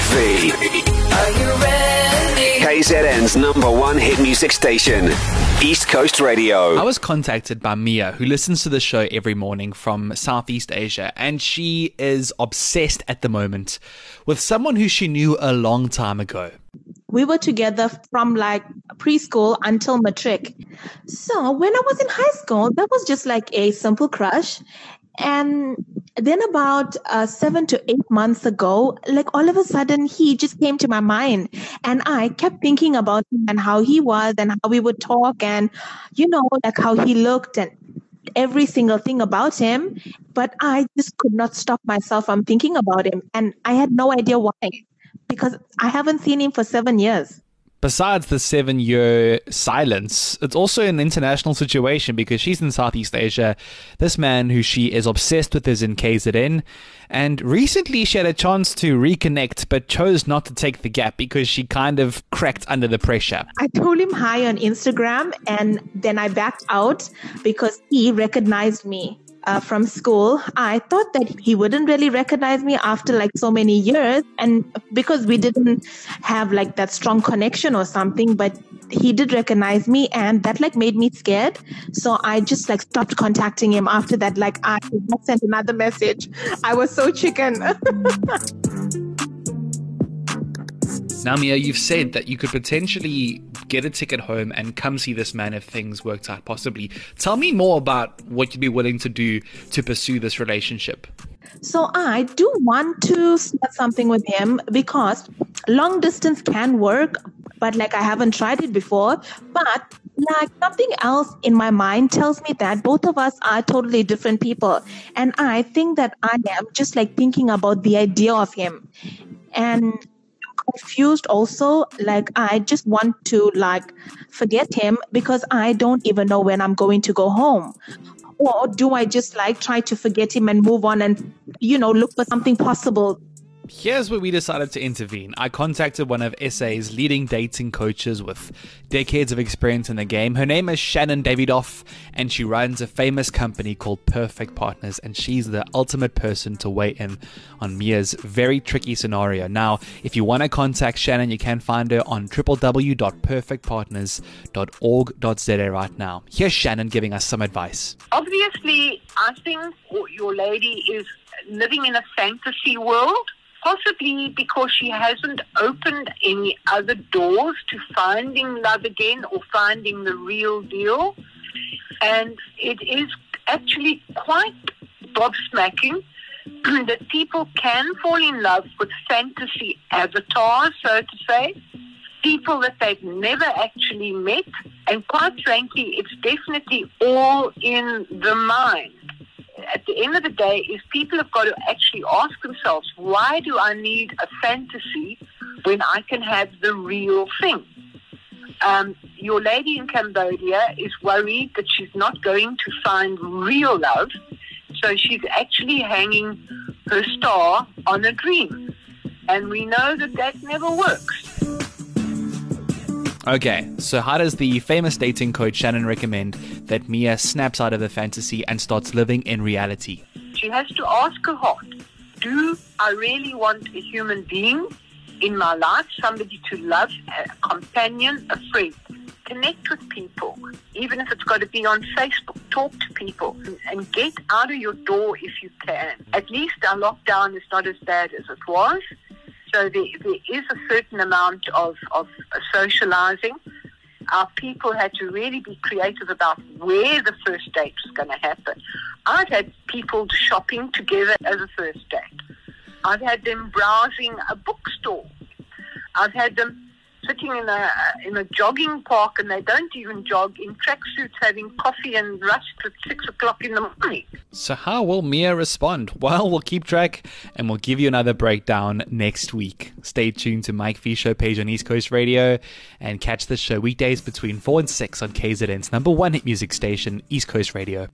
V. Are you ready? KZN's number one hit music station. East Coast Radio. I was contacted by Mia, who listens to the show every morning from Southeast Asia, and she is obsessed at the moment with someone who she knew a long time ago. We were together from like preschool until matric. So when I was in high school, that was just like a simple crush. And then about uh, seven to eight months ago, like all of a sudden, he just came to my mind, and I kept thinking about him and how he was and how we would talk, and you know, like how he looked and every single thing about him. But I just could not stop myself from thinking about him, and I had no idea why, because I haven't seen him for seven years besides the seven year silence, it's also an international situation because she's in Southeast Asia. This man who she is obsessed with is in KZN. And recently she had a chance to reconnect, but chose not to take the gap because she kind of cracked under the pressure. I told him hi on Instagram and then I backed out because he recognized me uh, from school, I thought that he wouldn't really recognize me after like so many years. And because we didn't have like that strong connection or something, but he did recognize me and that like made me scared. So I just like stopped contacting him after that. Like I sent another message. I was so chicken. Now, Mia, you've said that you could potentially get a ticket home and come see this man if things worked out possibly. Tell me more about what you'd be willing to do to pursue this relationship. So I do want to start something with him because long distance can work, but like I haven't tried it before. But like something else in my mind tells me that both of us are totally different people. And I think that I am just like thinking about the idea of him. And confused also like i just want to like forget him because i don't even know when i'm going to go home. Or do i just like try to forget him and move on and you know look for something possible Here's where we decided to intervene. I contacted one of SA's leading dating coaches with decades of experience in the game. Her name is Shannon Davidoff, and she runs a famous company called Perfect Partners, and she's the ultimate person to weigh in on Mia's very tricky scenario. Now, if you want to contact Shannon, you can find her on www.perfectpartners.org.za right now. Here's Shannon giving us some advice. Obviously, I think your lady is living in a fantasy world possibly because she hasn't opened any other doors to finding love again or finding the real deal. And it is actually quite gobsmacking that people can fall in love with fantasy avatars, so to say, people that they've never actually met. And quite frankly, it's definitely all in the mind at the end of the day is people have got to actually ask themselves, why do I need a fantasy when I can have the real thing? Um, your lady in Cambodia is worried that she's not going to find real love, so she's actually hanging her star on a dream. And we know that that never works. Okay, so how does the famous dating coach Shannon recommend that Mia snaps out of the fantasy and starts living in reality? She has to ask her heart Do I really want a human being in my life, somebody to love, a companion, a friend? Connect with people, even if it's got to be on Facebook. Talk to people and get out of your door if you can. At least our lockdown is not as bad as it was. So there, there is a certain amount of, of socializing. Our people had to really be creative about where the first date was going to happen. I've had people shopping together as a first date. I've had them browsing a bookstore. I've had them sitting in a in a jogging park and they don't even jog in tracksuits having coffee and rust at six o'clock in the morning. So how will Mia respond? Well, we'll keep track and we'll give you another breakdown next week. Stay tuned to Mike V Show page on East Coast Radio and catch the show weekdays between four and six on KZN's number one hit music station, East Coast Radio.